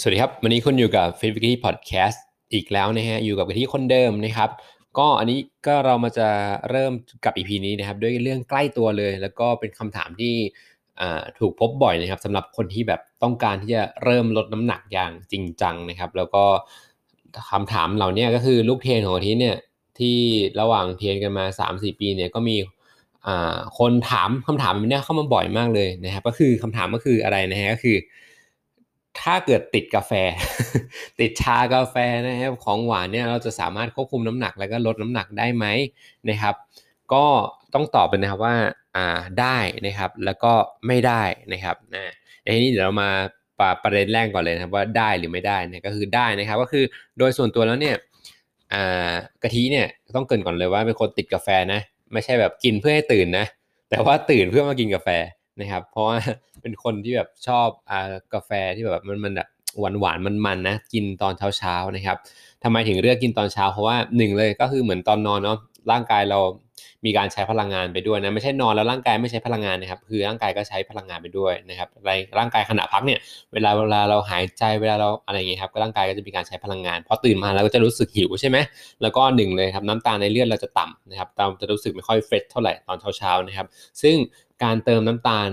สวัสดีครับ วันนี้คุณอยู่กับ f i t w i k y Podcast อีกแล้วนะฮะ อยู่กับกะทิคนเดิมนะครับ ก็อันนี้ก็เรามาจะเริ่มกับ EP นี้นะครับ ด้วยเรื่องใกล้ตัวเลย แล้วก็เป็นคำถามที่ถูกพบบ่อยนะครับสำหรับคนที่แบบต้องการที่จะเริ่มลดน้ำหนักอย่างจริงจังนะครับ แล้วก็คำถามเหล่านี้ก็คือลูกเทนของกะทิเนี่ยที่ระหว่างเทนกันมา 3-4 ปีเนี่ยก็มีคนถามคำถามนี้เข้ามาบ่อยมากเลยนะครับ ก็คือคำถามก็คืออะไรนะฮะก็คือ ถ้าเกิดติดกาแฟ ติดชากาแฟนะครับของหวานเนี่ยเราจะสามารถควบคุมน้ำหนักแล้วก็ลดน้ำหนักได้ไหมนะครับ ก็ต้องตอบเป็นนะครับว่าอ่าได้นะครับ แล้วก็ไม่ได้นะครับนะในนี้เดี๋ยวเรามาประเด็นแรกก่อนเลยนะครับว่าได้หรือไม่ได้นะก็คือได้นะครับ ก็คือโดยส่วนตัวแล้วเนี่ยอ่ากะทิเนี่ยต้องเกินก่อนเลยว่าเป็นคนติดกาแฟนะ ไม่ใช่แบบกินเพื่อให้ตื่นนะ แต่ว่าตื่นเพื่อมากินกาแฟ นะครับ เพราะว่าเป็นคนที่แบบชอบอ่ากาแฟที่แบบมันมันแบบหวานหวานมันมันนะกินตอนเช้าเช้านะครับทำไมถึงเลือกกินตอนเช้าเพราะว่าหนึ่งเลยก็คือเหมือนตอนนอนเนาะร่างกายเรามีการใช้พลังงานไปด้วยนะไม่ใช่นอนแล้วร่างกายไม่ใช้พลังงานนะครับ คือร่างกายก็ใช้พลังงานไปด้วยนะครับอะไรร่างกายขณะพักเนี่ยเวลาเวลาเราหายใจเวลาเราอะไรอย่างเงี้ยครับก็ร่างกายก็จะมีการใช้พลังงานพอตื่นมาเราก็จะรู้สึกหิวใช่ไหมแล้วก็หนึ่งเลยครับน้ำตาลในเลือดเราจะต่ำนะครับเราจะรู้สึกไม่ค่อยเฟรชเท่าไหร่ตอนเช้าๆนะครับ ซึ่ง การเติมน้ำตาล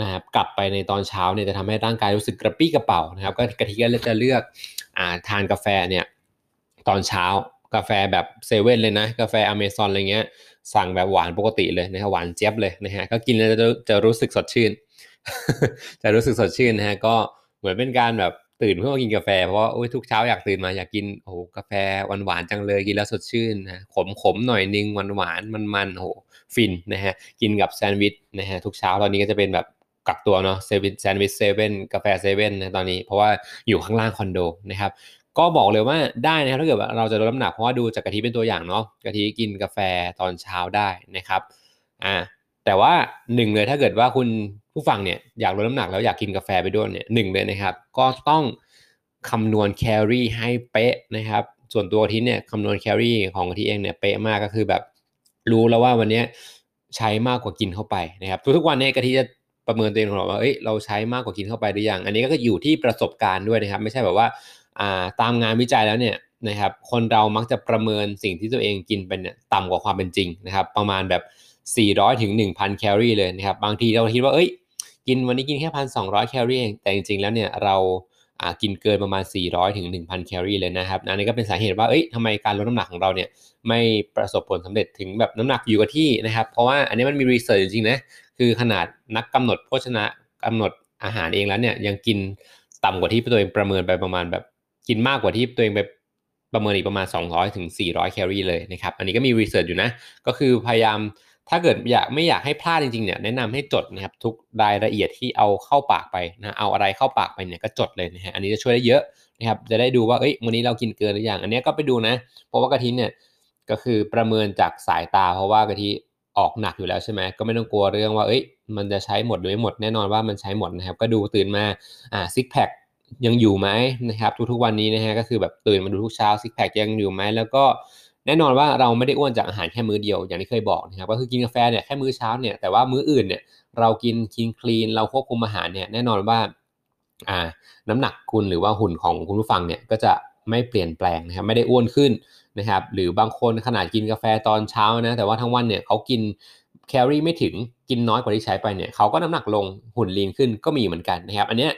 นะครับกลับไปในตอนเช้าเนี่ยจะทำให้ร่างกายรู้สึกกระปี้กระเป๋านะครับก็กะทิก็จะเลือกอ่าทานกาแฟเนี่ยตอนเช้ากาแฟแบบเซเว่นเลยนะกาแฟอเมซอนอะไรเงี้ยสั่งแบบหวานปกติเลยนะฮะหวานเจี๊ยบเลยนะฮะก็กินแล้วจะจะรู้สึกสดชื่น จะรู้สึกสดชื่นนะฮะก็เหมือนเป็นการแบบ ตื่นเพื่อมากินกาแฟเพราะว่าทุกเช้าอยากตื่นมาอยากกินโอ้กาแฟหวานหวานจังเลยกินแล้วสดชื่นนะขมขมหน่อยนึงหวานหวานมันมันโอ้ฟินนะฮะกินกับแซนด์วิชนะฮะทุกเช้าตอนนี้ก็จะเป็นแบบกักตัวเนาะเซเว่นแซนด์วิชเซเว่นกาแฟเซเว่นนะตอนนี้เพราะว่าอยู่ข้างล่างคอนโดนะครับก็บอกเลยว่าได้นะครับถ้าเกิดว่าเราจะลดน้ำหนักเพราะว่าดูจากกะทิเป็นตัวอย่างเนาะกะทิกินกาแฟตอนเช้าได้นะครับอ่า แต่ว่าหนึ่งเลยถ้าเกิดว่าคุณผู้ฟังเนี่ยอยากลดน้ำหนักแล้วอยากกินกาแฟไปด้วยเนี่ยหนึ่งเลยนะครับ ก็ต้องคำนวณแคลอรี่ให้เป๊ะนะครับ ส่วนตัวกะทิเนี่ยคำนวณแคลอรี่ของกะทิเองเนี่ยเป๊ะมากก็คือแบบ รู้แล้วว่าวันนี้ใช้มากกว่ากินเข้าไปนะครับ ทุกๆวันเนี่ยกะทิจะประเมินตัวเองของเราว่าเอ้ยเราใช้มากกว่ากินเข้าไปหรือยัง อันนี้ก็อยู่ที่ประสบการณ์ด้วยนะครับ ไม่ใช่แบบว่าตามงานวิจัยแล้วเนี่ยนะครับ คนเรามักจะประเมินสิ่งที่ตัวเองกินเป็นเนี่ยต่ำกว่าความเป็นจริงนะครับ ประมาณแบบ 400ถึง1,000แคลอรี่เลยนะครับบางทีเราคิดว่าเอ้ยกินวันนี้กินแค่พันสองแคลอรี่เองแต่จริงๆแล้วเนี่ยเรากินเกินประมาณ 400ถึง1,000แคลอรี่เลยนะครับอันนี้ก็เป็นสาเหตุว่าเอ้ยทำไมการลดน้ำหนักของเราเนี่ยไม่ประสบผลสำเร็จถึงแบบน้ำหนักอยู่กับที่นะครับเพราะว่าอันนี้มันมีรีเสิร์ชจริงๆนะคือขนาดนักกำหนดโภชนะกำหนดอาหารเองแล้วเนี่ยยังกินต่ำกว่าที่ตัวเองประเมินไปประมาณแบบกินมากกว่าที่ตัวเองไปประเมินอีกประมาณ 200ถึง400แคลอรี่เลยนะครับอันนี้ก็มีรีเสิร์ชอยู่นะก็คือพยายาม ถ้าเกิดอยากไม่อยากให้พลาดจริงๆเนี่ยแนะนำให้จดนะครับทุกรายละเอียดที่เอาเข้าปากไปนะเอาอะไรเข้าปากไปเนี่ยก็จดเลยนะฮะอันนี้จะช่วยได้เยอะนะครับจะได้ดูว่าเอ้ยวันนี้เรากินเกินหรือยังอันนี้ก็ไปดูนะ เพราะว่ากะทิเนี่ยก็คือประเมินจากสายตา เพราะว่ากะทิออกหนักอยู่แล้วใช่ไหมก็ไม่ต้องกลัวเรื่องว่าเอ้ยมันจะใช้หมดหรือไม่หมดแน่นอนว่ามันใช้หมดนะครับก็ดูตื่นมาอ่าซิกแพคยังอยู่ไหมนะครับทุกๆวันนี้นะฮะก็คือแบบตื่นมาดูทุกเช้าซิกแพคยังอยู่ไหมแล้วก็ แน่นอนว่าเราไม่ได้อ้วนจากอาหารแค่มื้อเดียวอย่างที่เคยบอกนะครับก็คือกินกาแฟเนี่ยแค่มื้อเช้าเนี่ยแต่ว่ามื้ออื่นเนี่ยเรากินกินคลีนเราควบคุมอาหารเนี่ยแน่นอนว่าอ่าน้ำหนักคุณหรือว่าหุ่นของคุณผู้ฟังเนี่ยก็จะไม่เปลี่ยนแปลงนะครับไม่ได้อ้วนขึ้นนะครับหรือบางคนขนาดกินกาแฟตอนเช้านะแต่ว่าทั้งวันเนี่ยเขากินแคลอรี่ไม่ถึงกินน้อยกว่าที่ใช้ไปเนี่ยเขาก็น้ำหนักลงหุ่นลีนขึ้นก็มีเหมือนกันนะครับ อันเนี้ย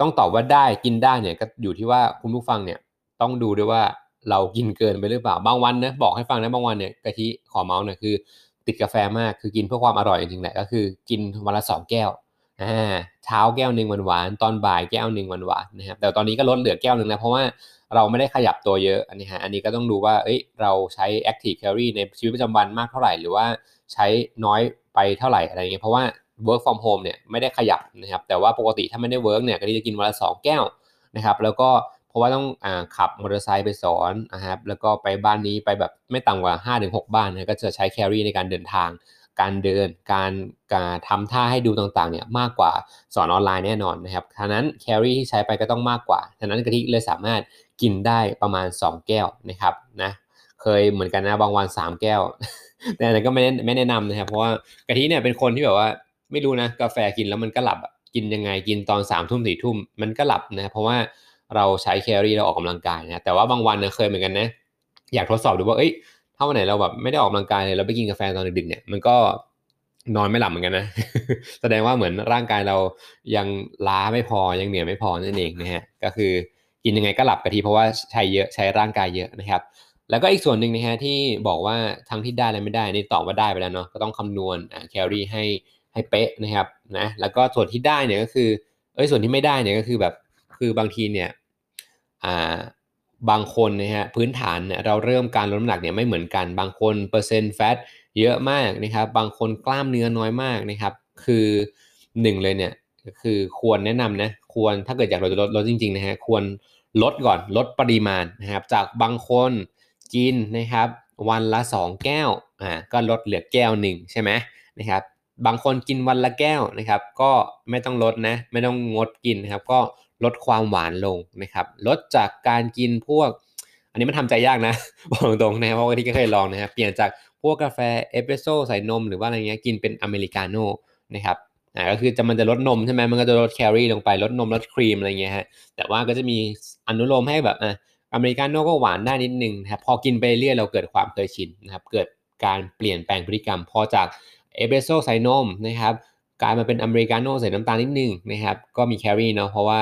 ต้องตอบว่าได้กินได้เนี่ยก็อยู่ที่ว่าคุณผู้ฟังเนี่ยต้องดูด้วยว่า เรากินเกินไปหรือเปล่าบางวันนะบอกให้ฟังนะบางวันเนี่ยกะทิขอเมาส์เนี่ยคือ ติดกาแฟมากคือกินเพื่อความอร่อยจริงๆแหละก็คือกินวันละสองแก้วอ่าเช้าแก้วหนึ่งหวานๆตอนบ่ายแก้วหนึ่งหวานๆนะครับแต่ตอนนี้ก็ลดเหลือแก้วหนึ่งนะเพราะว่าเราไม่ได้ขยับตัวเยอะอันนี้ฮะอันนี้ก็ต้องดูว่าเอ้ยเราใช้ active calorie ในชีวิตประจำวันมากเท่าไหร่ หรือว่าใช้น้อยไปเท่าไหร่อะไรเงี้ยเพราะว่า work from home เนี่ยไม่ได้ขยับนะครับแต่ว่าปกติถ้าไม่ได้ work เนี่ยก็จะกินวันละสองแก้วนะครับแล้วก็ ราะว่าต้องอขับมอเตอร์ไซค์ไปสอนนะครับแล้วก็ไปบ้านนี้ไปแบบไม่ต่ำกว่า 5-6 บ้านนะก็จะใช้แครี่ในการเดินทาง การเดินการการทำท่าให้ดูต่างๆเนี่ยมากกว่าสอนออนไลน์แน่นอนนะครับฉะนั้นแครี่ที่ใช้ไปก็ต้องมากกว่าฉะนั้นกะทิเลยสามารถกินได้ประมาณ 2 แก้วนะครับนะเคยเหมือนกันนะบางวัน 3 แก้วแต่นั้นก็ไม่ไม่แนะนำนะครับเพราะว่ากะทิเนี่ยเป็นคนที่แบบว่าไม่รู้นะกาแฟกินแล้วมันก็หลับกินยังไงกินตอนสามทุ่มสี่ทุ่มมันก็หลับนะเพราะว่า เราใช้แคลอรี่เราออกกำลังกายนะแต่ว่าบางวันเนี่ยเคยเหมือนกันนะอยากทดสอบดูว่าเอ้ยถ้าวันไหนเราแบบไม่ได้ออกกำลังกายเลยเราไปกินกาแฟตอนดึกๆเนี่ยมันก็นอนไม่หลับเหมือนกันนะ แสดงว่าเหมือนร่างกายเรายังล้าไม่พอยังเหนื่อยไม่พอนั่นเองนะฮะก็คือกินยังไงก็หลับกะทีเพราะว่าใช้เยอะใช้ร่างกายเยอะนะครับ แล้วก็อีกส่วนหนึ่งนะฮะที่บอกว่าทั้งที่ได้และไม่ได้นี่ตอบว่าได้ไปแล้วเนาะก็ต้องคำนวณแคลอรี่ให้ให้เป๊ะนะครับนะแล้วก็ส่วนที่ได้เนี่ยก็คือเอ้ยส่วนที่ไม่ได้เนี่ยก็คือแบบ คือบางทีเนี่ยอ่าบางคนนะฮะพื้นฐานเนี่ยเราเริ่มการลดน้ำหนักเนี่ยไม่เหมือนกัน บางคนเปอร์เซ็นต์แฟตเยอะมากนะครับบางคนกล้ามเนื้อน้อยมากนะครับ คือหนึ่งเลยเนี่ยคือควรแนะนำนะควรถ้าเกิดอยากลดลดลดจริงๆนะฮะควรลดก่อนลดปริมาณนะครับ จากบางคนกินนะครับ วันละ 2 แก้วอ่าก็ลดเหลือแก้วหนึ่งใช่ไหมนะครับบางคนกินวันละแก้วนะครับ ก็ไม่ต้องลดนะไม่ต้องงดกินนะครับ ก็ ลดความหวานลงนะครับลดจากการกินพวก อันนี้มันทำใจยากนะบอกตรงๆนะครับเพราะว่ากะทิก็เคยลองนะครับเปลี่ยนจากพวกกาแฟเอสเปรสโซ่ใส่นมหรือว่าอะไรเงี้ยกินเป็นอเมริกาโน่นะครับอ่าก็คือจะมันจะลดนมใช่ไหมมันก็จะลดแคลอรี่ลงไปลดนมลดครีมอะไรเงี้ยฮะแต่ว่าก็จะมีอนุโลมให้แบบอ่าอเมริกาโน่ก็หวานได้นิดนึงนะครับพอกินไปเรื่อยเราเกิดความเคยชินนะครับเกิดการเปลี่ยนแปลงพฤติกรรม พอจากเอสเปรสโซ่ใส่นมนะครับกลายมาเป็นอเมริกาโน่ใส่น้ำตาลนิดนึงนะครับก็มีแคลอรี่เนาะเพราะว่า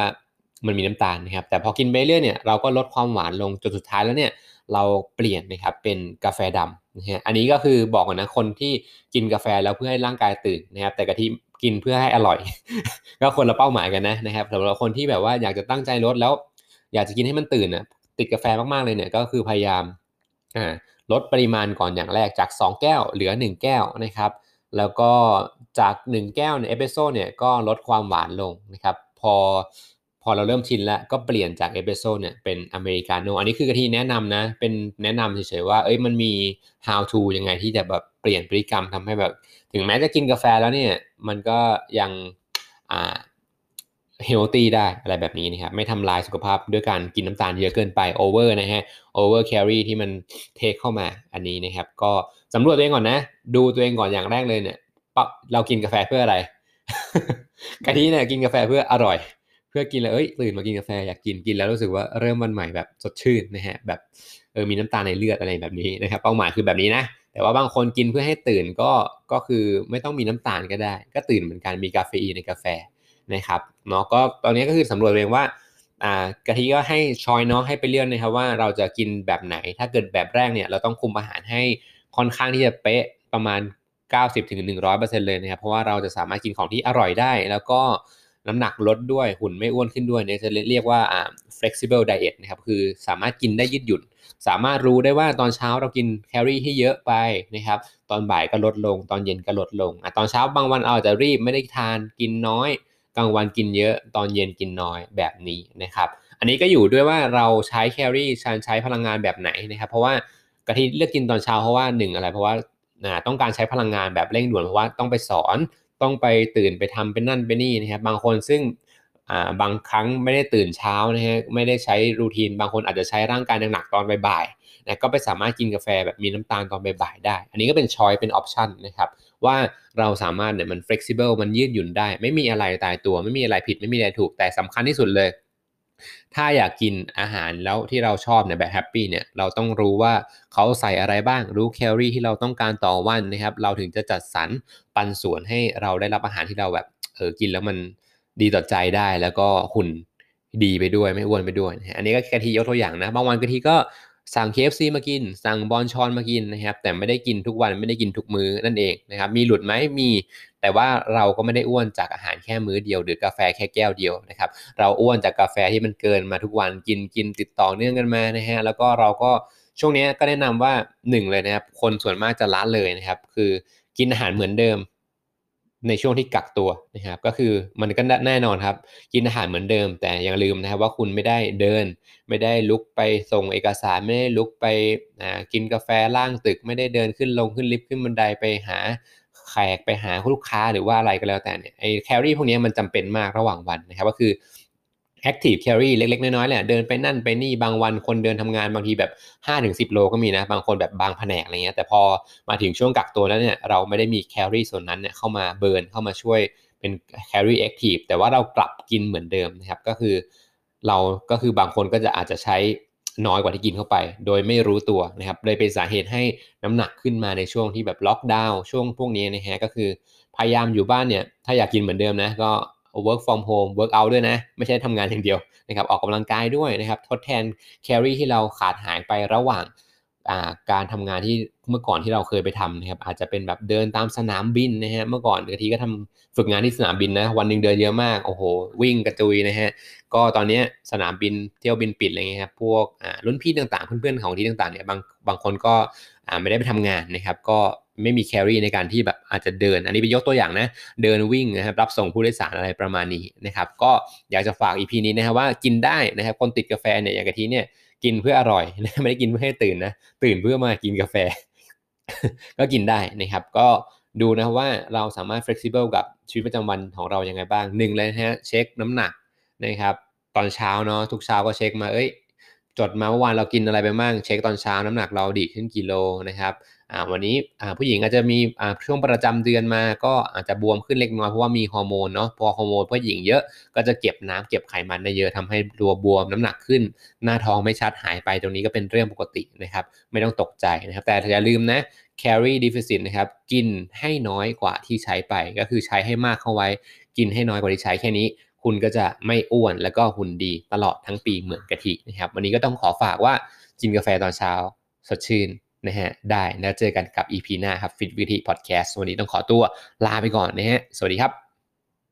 มันมีน้ำตาลนะครับแต่พอกินไปเรื่อยเนี่ยเราก็ลดความหวานลงจนสุดท้ายแล้วเนี่ยเราเปลี่ยนนะครับเป็นกาแฟดำนะฮะอันนี้ก็คือบอกนะคนที่กินกาแฟแล้วเพื่อให้ร่างกายตื่นนะครับแต่กะทิกินเพื่อให้อร่อย ก็คนละเป้าหมายกันนะนะครับสำหรับคนที่แบบว่าอยากจะตั้งใจลดแล้ว อยากจะกินให้มันตื่นนะติดกาแฟมากๆเลยเนี่ยก็คือพยายามอ่าลดปริมาณก่อนอย่างแรกจาก 2 แก้ว เหลือ 1 แก้วนะครับ แล้วก็จาก 1 แก้วในเอสเปรสโซ่เนี่ยก็ลดความหวานลงนะครับ พอ พอเราเริ่มชินแล้วก็เปลี่ยนจากเอสเปรสโซ่เนี่ยเป็นอเมริกาโน่อันนี้คือกะทิแนะนำนะ เป็นแนะนำเฉยๆว่า เอ้ยมันมี how to ยังไงที่จะแบบเปลี่ยนพฤติกรรมทำให้แบบ ถึงแม้จะกินกาแฟแล้วเนี่ย มันก็ยังอ่า healthy ได้อะไรแบบนี้นะครับไม่ทำลายสุขภาพด้วยการกินน้ำตาลเยอะเกินไป over นะฮะ over แคลอรี่ที่มัน take เข้ามาอันนี้นะครับ ก็สำรวจตัวเองก่อนนะ ดูตัวเองก่อนอย่างแรกเลยเนี่ยเรากินกาแฟเพื่ออะไรกะทิเนี่ยกินกาแฟเพื่ออร่อย เพื่อกินแล้วเอ้ยตื่นมากินกาแฟอยากกินกินแล้วรู้สึกว่าเริ่มวันใหม่แบบสดชื่นนะฮะแบบเออมีน้ำตาลในเลือดอะไรแบบนี้นะครับเป้าหมายคือแบบนี้นะแต่ว่าบางคนกินเพื่อให้ตื่นก็ก็คือไม่ต้องมีน้ำตาลก็ได้ ก็ตื่นเหมือนกันมีกาเฟอีนในกาแฟนะครับเนาะก็ตอนนี้ก็คือสำรวจเองว่าอ่ากะทิก็ให้ชอยเนาะให้ไปเลือกนะครับว่าเราจะกินแบบไหน ถ้าเกิดแบบแรกเนี่ยเราต้องคุมอาหารให้ค่อนข้างที่จะเป๊ะประมาณ 90ถึง100%เลยนะครับเพราะว่าเราจะสามารถกินของที่อร่อยได้แล้วก็ น้ำหนักลดด้วยหุ่นไม่อ้วนขึ้นด้วยเนี่ยจะเรียกว่า flexible diet นะครับคือสามารถกินได้ยืดหยุ่น สามารถรู้ได้ว่าตอนเช้าเรากินแคลอรี่ที่เยอะไปนะครับตอนบ่ายก็ลดลง ตอนเย็นก็ลดลงอะตอนเช้าบางวันอาจจะรีบไม่ได้ทานกินน้อยกลางวันกินเยอะตอนเย็นกินน้อยแบบนี้นะครับ อันนี้ก็อยู่ด้วยว่าเราใช้แคลอรี่ใช้พลังงานแบบไหนนะครับ เพราะว่ากะทิเลือกกินตอนเช้าเพราะว่าหนึ่งอะไรเพราะว่าต้องการใช้พลังงานแบบเร่งด่วนเพราะว่าต้องไปสอน ต้องไปตื่นไปทำเป็นนั่นเป็นนี่นะครับบางคนซึ่งบางครั้งไม่ได้ตื่นเช้านะฮะไม่ได้ใช้ routine บางคนอาจจะใช้ร่างกายหนักๆตอนบ่ายๆนะก็ไปสามารถกินกาแฟแบบมีน้ำตาลตอนบ่ายๆได้ อันนี้ก็เป็น choice เป็น option นะครับว่าเราสามารถเนี่ยมัน flexible มันยืดหยุ่นได้ ไม่มีอะไรตายตัวไม่มีอะไรผิดไม่มีอะไรถูกแต่สำคัญที่สุดเลย ถ้าอยากกินอาหารแล้วที่เราชอบเนี่ยแบบ happy เนี่ยเราต้องรู้ว่าเขาใส่อะไรบ้างรู้แคลอรี่ที่เราต้องการต่อวันนะครับเราถึงจะจัดสรรปันส่วนให้เราได้รับอาหารที่เราแบบเออกินแล้วมันดีต่อใจได้แล้วก็หุ่นดีไปด้วยไม่อ้วนไปด้วย อันนี้ก็กะทิยกตัวอย่างนะ บางวันกะทิก็ สั่ง KFC มากิน สั่งบอลชอนมากินนะครับ แต่ไม่ได้กินทุกวันไม่ได้กินทุกมื้อนั่นเองนะครับ มีหลุดไหมมี แต่ว่าเราก็ไม่ได้อ้วนจากอาหารแค่มื้อเดียว หรือกาแฟแค่แก้วเดียวนะครับ เราอ้วนจากกาแฟที่มันเกินมาทุกวันกินกินติดต่อเนื่องกันมานะฮะแล้วก็เราก็ช่วงนี้ก็แนะนำว่า1เลยนะครับคนส่วนมากจะละเลยนะครับ คือกินอาหารเหมือนเดิม ในช่วงที่กักตัวนะครับ ก็คือมันก็แน่นอนครับ กินอาหารเหมือนเดิม แต่อย่าลืมนะครับว่าคุณไม่ได้เดิน ไม่ได้ลุกไปส่งเอกสารไม่ได้ลุกไปกินกาแฟล่างตึก ไม่ได้เดินขึ้นลงขึ้นลิฟต์ขึ้นบันไดไปหาแขกไปหาลูกค้าหรือว่าอะไรก็แล้วแต่เนี่ยไอแคลอรี่พวกนี้มันจำเป็นมากระหว่างวันนะครับ ก็คือ active carry เล็กๆ น้อยๆแหละเดินไปนั่นไปนี่บางวันคนเดินทำงานบางทีแบบ5-10โลก็มีนะ บางคนแบบบางแผนกอะไรเงี้ยแต่พอมาถึงช่วงกักตัวแล้วเนี่ยเราไม่ได้มีแครีส่วนนั้นเนี่ยเข้ามาเบิร์นเข้ามาช่วยเป็น carry active แต่ว่าเรากลับกินเหมือนเดิมนะครับก็คือ เราก็คือบางคนก็จะอาจจะใช้น้อยกว่าที่กินเข้าไป โดยไม่รู้ตัวนะครับเลยเป็นสาเหตุให้น้ำหนักขึ้นมาในช่วงที่แบบล็อกดาวน์ช่วงพวกนี้นะฮะก็คือพยายามอยู่บ้านเนี่ยถ้าอยากกินเหมือนเดิมนะก็ work from home work out ด้วยนะ ไม่ใช่ทำงานอย่างเดียวนะครับออกกำลังกายด้วยนะครับ ทดแทนแคลอรี่ที่เราขาดหายไประหว่างการทำงานที่เมื่อก่อนที่เราเคยไปทำนะครับอาจจะเป็นแบบเดินตามสนามบินนะฮะเมื่อก่อนบางทีก็ทำฝึกงานที่สนามบินนะวันหนึ่งเดินเยอะมากโอ้โหวิ่งกระจุยนะฮะก็ตอนนี้สนามบินเที่ยวบินปิดอะไรเงี้ยครับพวกรุ่นพี่ต่างๆเพื่อนๆของที่ต่างๆเนี่ยบางบางคนก็ไม่ได้ไปทำงานนะครับก็ ไม่มีแครี่ในการที่แบบอาจจะเดิน อันนี้เป็นยกตัวอย่างนะ เดินวิ่งนะครับรับส่งผู้โดยสารอะไรประมาณนี้นะครับ ก็อยากจะฝากอีพีนี้นะครับว่ากินได้นะครับคนติดกาแฟเนี่ยอย่างกะทิเนี่ยกินเพื่ออร่อยนะไม่ได้กินเพื่อให้ตื่นนะตื่นเพื่อมากินกาแฟ ก็กินได้นะครับ ก็ดูนะว่าเราสามารถ flexible กับชีวิตประจำวันของเรายังไงบ้างหนึ่งเลยนะฮะเช็คน้ำหนักนะครับตอนเช้าเนาะทุกเช้าก็เช็คมาเอ้ยจดมาเมื่อวานเรากินอะไรไปบ้างเช็คตอนเช้าน้ำหนักเราดีขึ้นกิโลนะครับ วันนี้ผู้หญิงอาจจะมีช่วงประจำเดือนมาก็อาจจะบวมขึ้นเล็กน้อยเพราะว่ามีฮอร์โมนเนาะพอฮอร์โมนผู้หญิงเยอะก็จะเก็บน้ำเก็บไขมันได้เยอะทำให้ตัวบวมน้ำหนักขึ้น หน้าท้องไม่ชัดหายไปตรงนี้ก็เป็นเรื่องปกตินะครับไม่ต้องตกใจนะครับแต่อย่าลืมนะ carry deficit นะครับกินให้น้อยกว่าที่ใช้ไป ก็คือใช้ให้มากเข้าไว้ กินให้น้อยกว่าที่ใช้แค่นี้ คุณก็จะไม่อ้วนแล้วก็หุ่นดีตลอดทั้งปีเหมือนกะทินะครับวันนี้ก็ต้องขอฝากว่ากินกาแฟตอนเช้า สดชื่น นะฮะได้แล้วเจอกันกับ EP หน้าครับฟิตวิธีพอดแคสต์วันนี้ต้องขอตัวลาไปก่อนนะฮะสวัสดีครับ